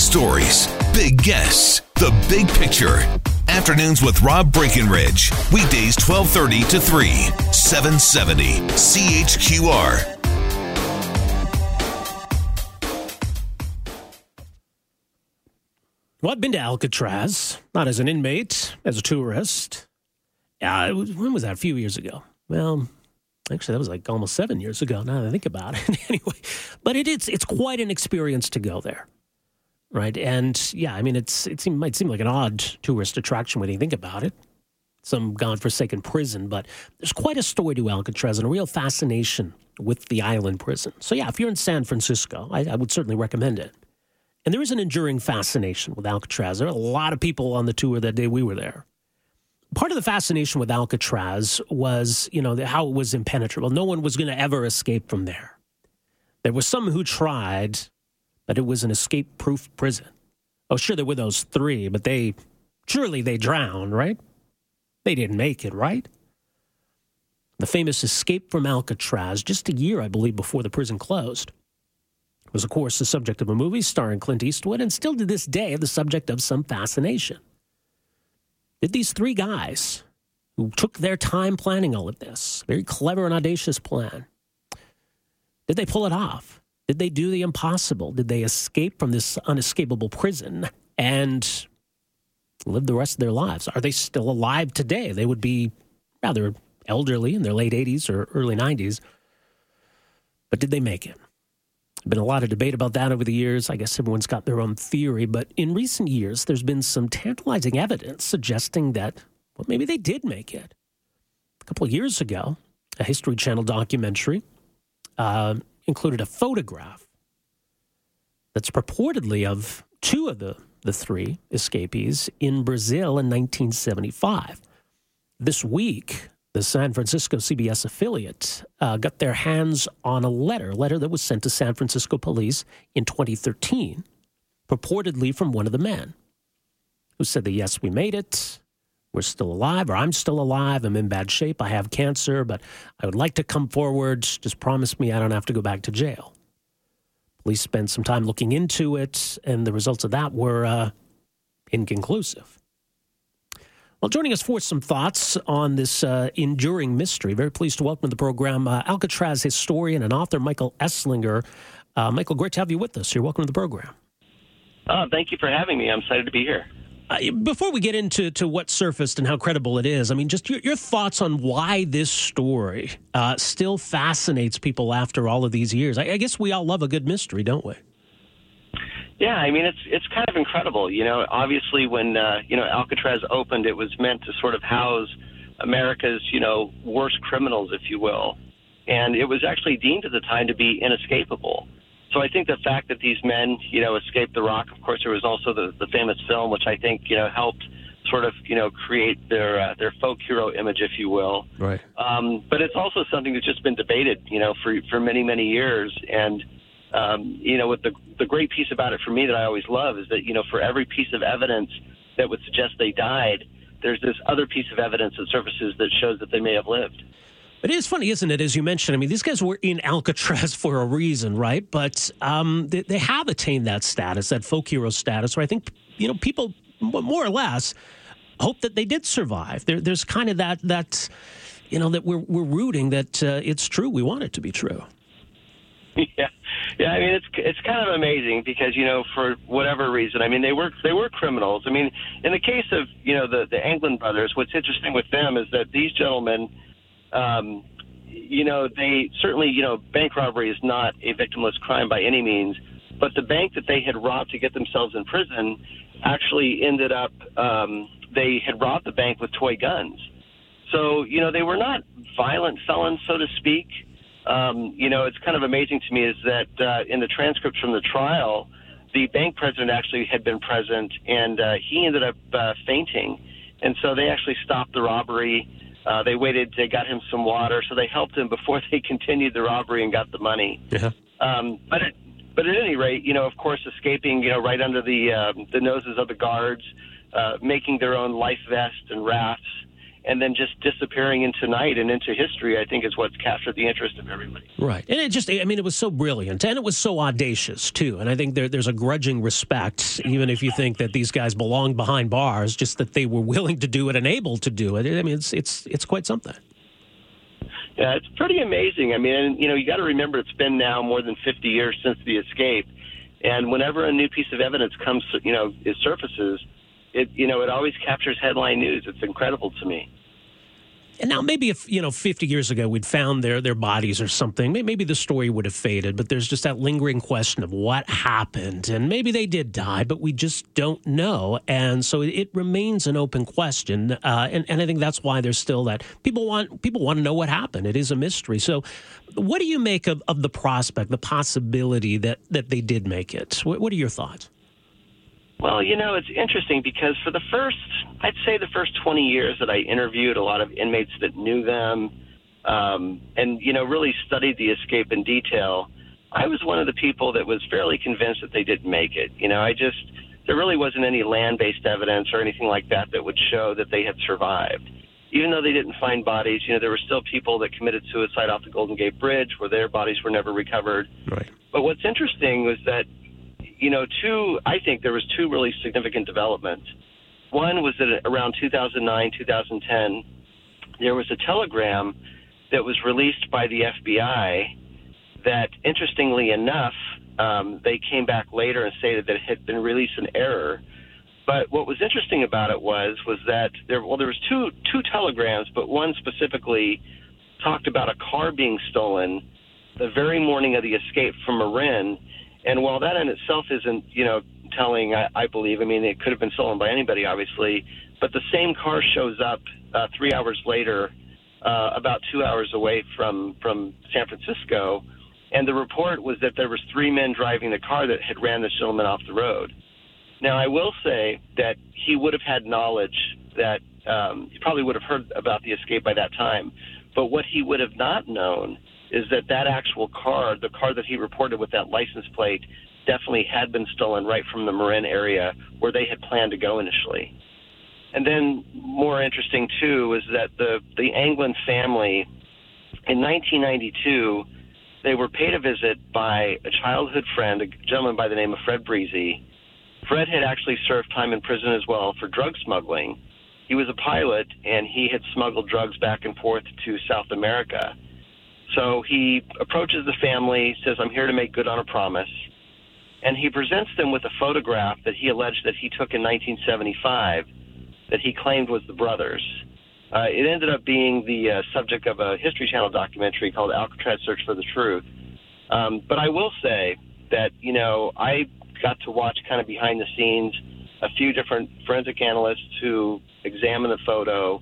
stories, big guests, the big picture. Afternoons with Rob Breckenridge. Weekdays 1230 to 3, 770 CHQR. Well, I've been to Alcatraz, not as an inmate, as a tourist. Yeah, was, when was that? A few years ago. Well, actually, that was like almost seven years ago. Now that I think about it, anyway. But it is it's quite an experience to go there, right? And yeah, I mean, it's it seem, might seem like an odd tourist attraction when you think about it. Some godforsaken prison, but there's quite a story to Alcatraz and a real fascination with the island prison. So yeah, if you're in San Francisco, I, I would certainly recommend it. And there is an enduring fascination with Alcatraz. There are a lot of people on the tour that day we were there. Part of the fascination with Alcatraz was, you know, how it was impenetrable. No one was going to ever escape from there. There were some who tried, but it was an escape proof prison. Oh, sure, there were those three, but they surely they drowned, right? They didn't make it, right? The famous escape from Alcatraz, just a year, I believe, before the prison closed was, of course, the subject of a movie starring Clint Eastwood and still to this day the subject of some fascination. Did these three guys who took their time planning all of this, very clever and audacious plan, did they pull it off? Did they do the impossible? Did they escape from this unescapable prison and live the rest of their lives? Are they still alive today? They would be rather elderly in their late 80s or early 90s. But did they make it? There's been a lot of debate about that over the years. I guess everyone's got their own theory, but in recent years, there's been some tantalizing evidence suggesting that, well, maybe they did make it. A couple of years ago, a History Channel documentary uh, included a photograph that's purportedly of two of the, the three escapees in Brazil in 1975. This week, the San Francisco CBS affiliate uh, got their hands on a letter, a letter that was sent to San Francisco police in 2013, purportedly from one of the men who said that, yes, we made it. We're still alive, or I'm still alive. I'm in bad shape. I have cancer, but I would like to come forward. Just promise me I don't have to go back to jail. Police spent some time looking into it, and the results of that were uh, inconclusive. Well, joining us for some thoughts on this uh, enduring mystery, very pleased to welcome to the program uh, Alcatraz historian and author Michael Esslinger. Uh, Michael, great to have you with us. You're welcome to the program. Oh, thank you for having me. I'm excited to be here. Uh, before we get into to what surfaced and how credible it is, I mean, just your, your thoughts on why this story uh, still fascinates people after all of these years. I, I guess we all love a good mystery, don't we? Yeah, I mean it's it's kind of incredible. You know, obviously when uh, you know Alcatraz opened, it was meant to sort of house America's you know worst criminals, if you will, and it was actually deemed at the time to be inescapable. So I think the fact that these men you know escaped the rock. Of course, there was also the the famous film, which I think you know helped sort of you know create their uh, their folk hero image, if you will. Right. Um, but it's also something that's just been debated, you know, for for many many years and um, you know, what the the great piece about it for me that I always love is that you know, for every piece of evidence that would suggest they died, there's this other piece of evidence that surfaces that shows that they may have lived. It is funny, isn't it? As you mentioned, I mean, these guys were in Alcatraz for a reason, right? But um, they, they, have attained that status, that folk hero status, where I think you know people more or less hope that they did survive. There, there's kind of that that you know that we're we're rooting that uh, it's true. We want it to be true. Yeah, yeah. I mean, it's it's kind of amazing because you know, for whatever reason, I mean, they were they were criminals. I mean, in the case of you know the the Anglin brothers, what's interesting with them is that these gentlemen, um, you know, they certainly you know, bank robbery is not a victimless crime by any means, but the bank that they had robbed to get themselves in prison actually ended up um, they had robbed the bank with toy guns. So you know, they were not violent felons, so to speak um, you know, it's kind of amazing to me is that uh, in the transcripts from the trial, the bank president actually had been present, and uh, he ended up uh, fainting, and so they actually stopped the robbery. Uh, they waited, they got him some water, so they helped him before they continued the robbery and got the money. Yeah. Um, but it, but at any rate, you know, of course, escaping, you know, right under the um, the noses of the guards, uh, making their own life vests and rafts, and then just disappearing into night and into history, I think is what's captured the interest of everybody. Right. And it just, I mean, it was so brilliant and it was so audacious, too. And I think there, there's a grudging respect, even if you think that these guys belong behind bars, just that they were willing to do it and able to do it. I mean, it's, it's, it's quite something. Yeah, it's pretty amazing. I mean, you know, you got to remember it's been now more than 50 years since the escape. And whenever a new piece of evidence comes, you know, it surfaces, it you know it always captures headline news. It's incredible to me. And now maybe if you know 50 years ago we'd found their their bodies or something, maybe the story would have faded. But there's just that lingering question of what happened, and maybe they did die, but we just don't know. And so it remains an open question. Uh, and and I think that's why there's still that people want people want to know what happened. It is a mystery. So, what do you make of, of the prospect, the possibility that that they did make it? What, what are your thoughts? Well, you know, it's interesting because for the first, I'd say the first 20 years that I interviewed a lot of inmates that knew them um, and, you know, really studied the escape in detail, I was one of the people that was fairly convinced that they didn't make it. You know, I just, there really wasn't any land based evidence or anything like that that would show that they had survived. Even though they didn't find bodies, you know, there were still people that committed suicide off the Golden Gate Bridge where their bodies were never recovered. Right. But what's interesting was that you know, two, I think there was two really significant developments. One was that around 2009, 2010, there was a telegram that was released by the FBI that, interestingly enough, um, they came back later and stated that it had been released in error. But what was interesting about it was was that there well there was two two telegrams, but one specifically talked about a car being stolen the very morning of the escape from Marin and while that in itself isn't, you know, telling, I, I believe, I mean, it could have been stolen by anybody, obviously, but the same car shows up uh, three hours later, uh, about two hours away from from San Francisco, and the report was that there was three men driving the car that had ran this gentleman off the road. Now, I will say that he would have had knowledge that um, he probably would have heard about the escape by that time, but what he would have not known is that that actual car, the car that he reported with that license plate, definitely had been stolen right from the Marin area where they had planned to go initially. And then, more interesting too, is that the the Anglin family, in 1992, they were paid a visit by a childhood friend, a gentleman by the name of Fred Brizzi. Fred had actually served time in prison as well for drug smuggling. He was a pilot, and he had smuggled drugs back and forth to South America so he approaches the family, says, I'm here to make good on a promise. And he presents them with a photograph that he alleged that he took in 1975 that he claimed was the brothers. Uh, it ended up being the uh, subject of a History Channel documentary called Alcatraz Search for the Truth. Um, but I will say that, you know, I got to watch kind of behind the scenes a few different forensic analysts who examined the photo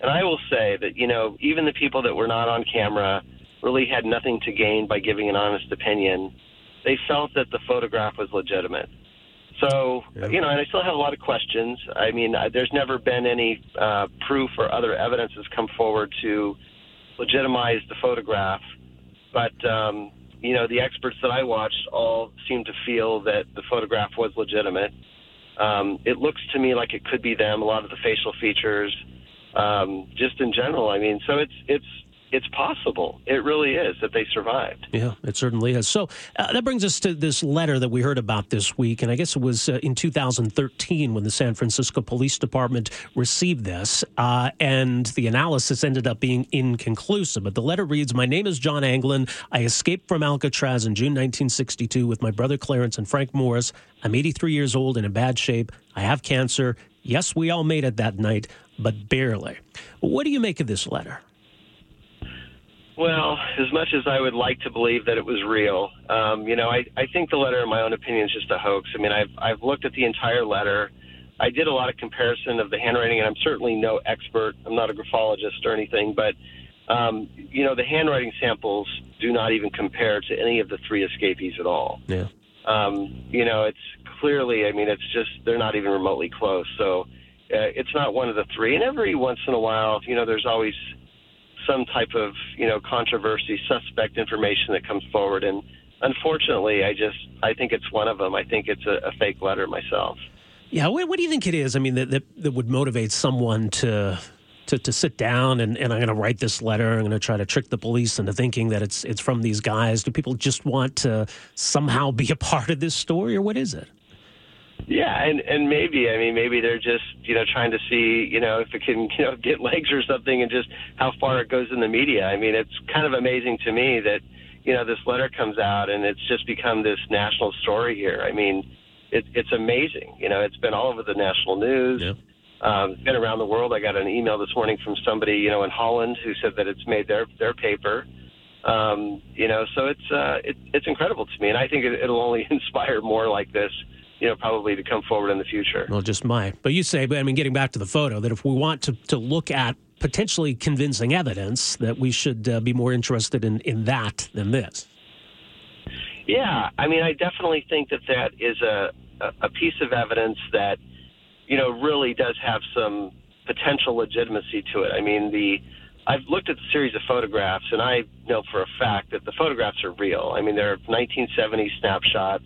and I will say that, you know, even the people that were not on camera really had nothing to gain by giving an honest opinion. They felt that the photograph was legitimate. So, yeah. you know, and I still have a lot of questions. I mean, there's never been any uh, proof or other evidence that's come forward to legitimize the photograph. But, um, you know, the experts that I watched all seem to feel that the photograph was legitimate. Um, it looks to me like it could be them, a lot of the facial features um, just in general. I mean, so it's it's it's possible. It really is that they survived. Yeah, it certainly is. So uh, that brings us to this letter that we heard about this week, and I guess it was uh, in 2013 when the San Francisco Police Department received this, uh, and the analysis ended up being inconclusive. But the letter reads: "My name is John Anglin. I escaped from Alcatraz in June 1962 with my brother Clarence and Frank Morris. I'm 83 years old and in bad shape. I have cancer. Yes, we all made it that night." but barely. What do you make of this letter? Well, as much as I would like to believe that it was real, um, you know, I, I think the letter, in my own opinion, is just a hoax. I mean, I've I've looked at the entire letter. I did a lot of comparison of the handwriting, and I'm certainly no expert. I'm not a graphologist or anything, but um, you know, the handwriting samples do not even compare to any of the three escapees at all. Yeah. Um, you know, it's clearly. I mean, it's just they're not even remotely close. So uh, it's not one of the three. And every once in a while, you know, there's always some type of you know controversy, suspect information that comes forward, and unfortunately, I just I think it's one of them. I think it's a, a fake letter myself. Yeah, what, what, do you think it is? I mean, that, that, that would motivate someone to to, to sit down and, and I'm going to write this letter. I'm going to try to trick the police into thinking that it's it's from these guys. Do people just want to somehow be a part of this story, or what is it? Yeah, and and maybe I mean maybe they're just you know trying to see you know if it can you know get legs or something, and just how far it goes in the media. I mean, it's kind of amazing to me that you know this letter comes out and it's just become this national story here. I mean, it, it's amazing. You know, it's been all over the national news. Yeah. Um, it's been around the world. I got an email this morning from somebody you know in Holland who said that it's made their their paper. Um, you know, so it's uh, it, it's incredible to me, and I think it, it'll only inspire more like this you know, probably to come forward in the future. Well, just my. But you say, but I mean, getting back to the photo, that if we want to, to look at potentially convincing evidence, that we should uh, be more interested in, in that than this. Yeah, I mean, I definitely think that that is a, a, a piece of evidence that, you know, really does have some potential legitimacy to it. I mean, the I've looked at the series of photographs, and I know for a fact that the photographs are real. I mean, they're 1970 snapshots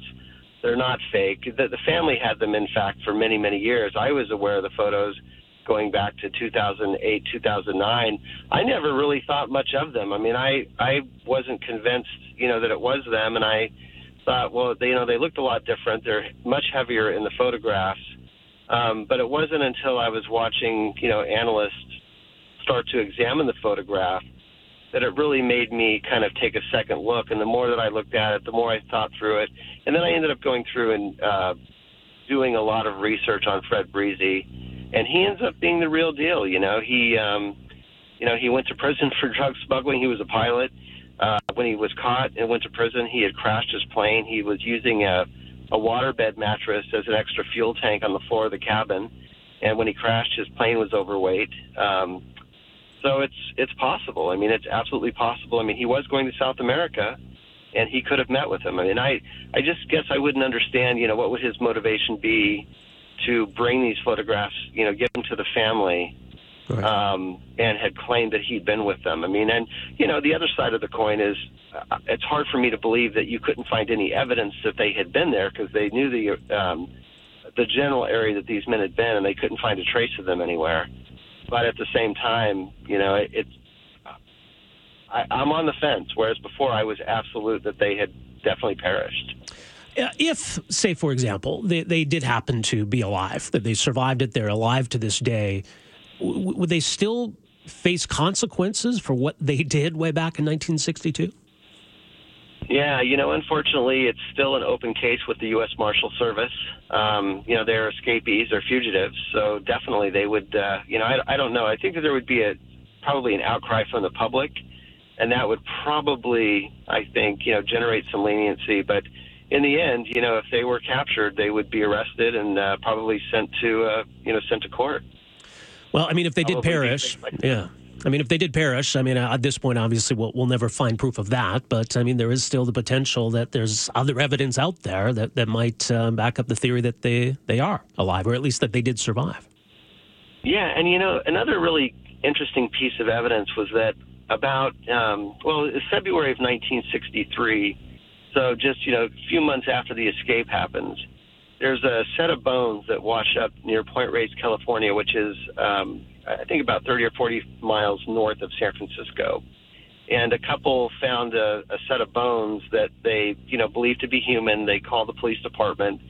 they're not fake. The, the family had them, in fact, for many, many years. I was aware of the photos going back to 2008, 2009. I never really thought much of them. I mean, I I wasn't convinced, you know, that it was them, and I thought, well, they, you know, they looked a lot different. They're much heavier in the photographs. Um, but it wasn't until I was watching, you know, analysts start to examine the photograph that it really made me kind of take a second look. And the more that I looked at it, the more I thought through it. And then I ended up going through and uh, doing a lot of research on Fred Brizzi, and he ends up being the real deal. You know, he, um, you know, he went to prison for drug smuggling. He was a pilot. Uh, when he was caught and went to prison, he had crashed his plane. He was using a, a waterbed mattress as an extra fuel tank on the floor of the cabin. And when he crashed, his plane was overweight. Um, so it's it's possible. I mean, it's absolutely possible. I mean, he was going to South America, and he could have met with him. I mean, I I just guess I wouldn't understand. You know, what would his motivation be to bring these photographs? You know, give them to the family. Right. Um, and had claimed that he'd been with them. I mean, and you know, the other side of the coin is, uh, it's hard for me to believe that you couldn't find any evidence that they had been there because they knew the um, the general area that these men had been, and they couldn't find a trace of them anywhere but at the same time, you know, it, it's I, I'm on the fence. Whereas before, I was absolute that they had definitely perished. Uh, if, say, for example, they, they did happen to be alive, that they survived it, they're alive to this day, w- would they still face consequences for what they did way back in 1962? Yeah, you know, unfortunately, it's still an open case with the U.S. Marshal Service. Um, you know, they're escapees, they're fugitives, so definitely they would. Uh, you know, I, I don't know. I think that there would be a probably an outcry from the public, and that would probably, I think, you know, generate some leniency. But in the end, you know, if they were captured, they would be arrested and uh, probably sent to, uh, you know, sent to court. Well, I mean, if they did perish, yeah. I mean, if they did perish, I mean, at this point, obviously, we'll, we'll never find proof of that. But I mean, there is still the potential that there's other evidence out there that, that might uh, back up the theory that they, they are alive, or at least that they did survive. Yeah, and you know, another really interesting piece of evidence was that about, um, well, it's February of 1963, so just, you know, a few months after the escape happens, there's a set of bones that wash up near Point Reyes, California, which is um, I think about 30 or 40 miles north of San Francisco. And a couple found a, a set of bones that they, you know, believe to be human. They call the police department.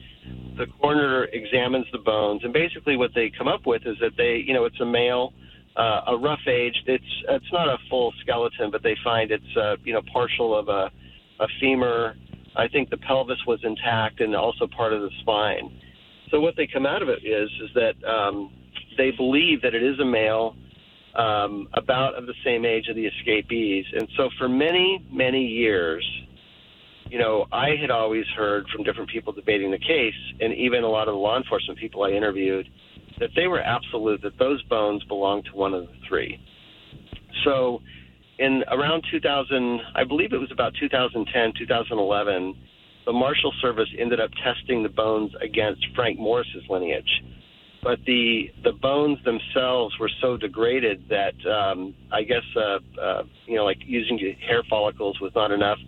The coroner examines the bones, and basically what they come up with is that they, you know, it's a male, uh, a rough age. It's it's not a full skeleton, but they find it's, uh, you know, partial of a, a femur. I think the pelvis was intact and also part of the spine. So what they come out of it is is that um, they believe that it is a male um, about of the same age of the escapees. And so for many, many years, you know, I had always heard from different people debating the case, and even a lot of the law enforcement people I interviewed, that they were absolute that those bones belonged to one of the three. So in around 2000, I believe it was about 2010, 2011, the Marshal Service ended up testing the bones against Frank Morris's lineage but the the bones themselves were so degraded that um, I guess uh, uh, you know like using hair follicles was not enough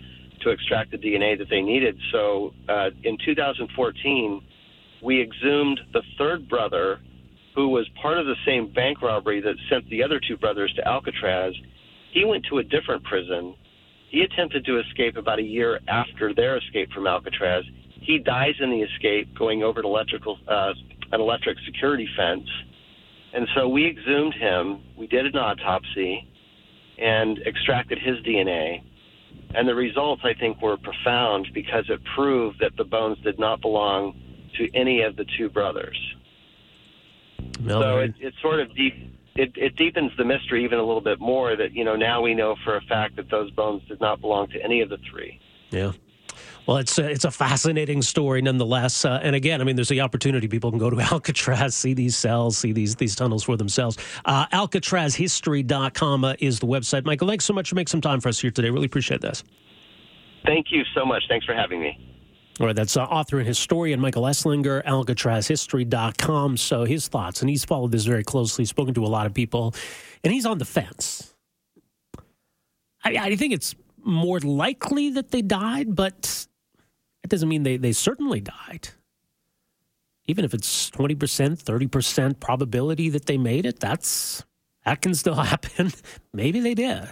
to extract the DNA that they needed. So uh, in 2014, we exhumed the third brother who was part of the same bank robbery that sent the other two brothers to Alcatraz, he went to a different prison. He attempted to escape about a year after their escape from Alcatraz. He dies in the escape going over an electrical uh, an electric security fence. And so we exhumed him. We did an autopsy and extracted his DNA. And the results, I think, were profound because it proved that the bones did not belong to any of the two brothers. so it, it sort of deep, it, it deepens the mystery even a little bit more that, you know, now we know for a fact that those bones did not belong to any of the three. Yeah. Well, it's a, it's a fascinating story nonetheless. Uh, and again, I mean, there's the opportunity. People can go to Alcatraz, see these cells, see these these tunnels for themselves. Uh, AlcatrazHistory.com uh, is the website. Michael, thanks so much for making some time for us here today. Really appreciate this. Thank you so much. Thanks for having me. All right, that's uh, author and historian Michael Esslinger, AlcatrazHistory.com. So his thoughts, and he's followed this very closely, spoken to a lot of people, and he's on the fence. I, I think it's more likely that they died, but it doesn't mean they, they certainly died. Even if it's 20%, 30% probability that they made it, that's that can still happen. Maybe they did.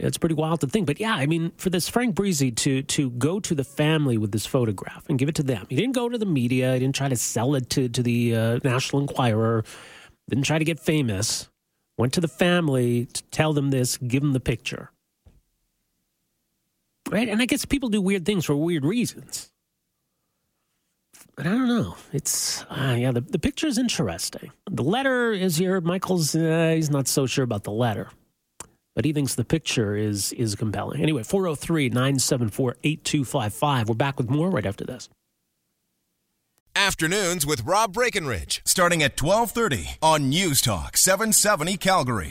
It's pretty wild to think. But yeah, I mean, for this Frank Brizzi to to go to the family with this photograph and give it to them. He didn't go to the media. He didn't try to sell it to, to the uh, National Enquirer. Didn't try to get famous. Went to the family to tell them this, give them the picture right? And I guess people do weird things for weird reasons. But I don't know. It's uh, yeah. The the picture is interesting. The letter is here. Michael's uh, he's not so sure about the letter, but he thinks the picture is is compelling. Anyway, 403-974-8255. We're back with more right after this. Afternoons with Rob Breckenridge, starting at twelve thirty on News Talk seven seventy Calgary.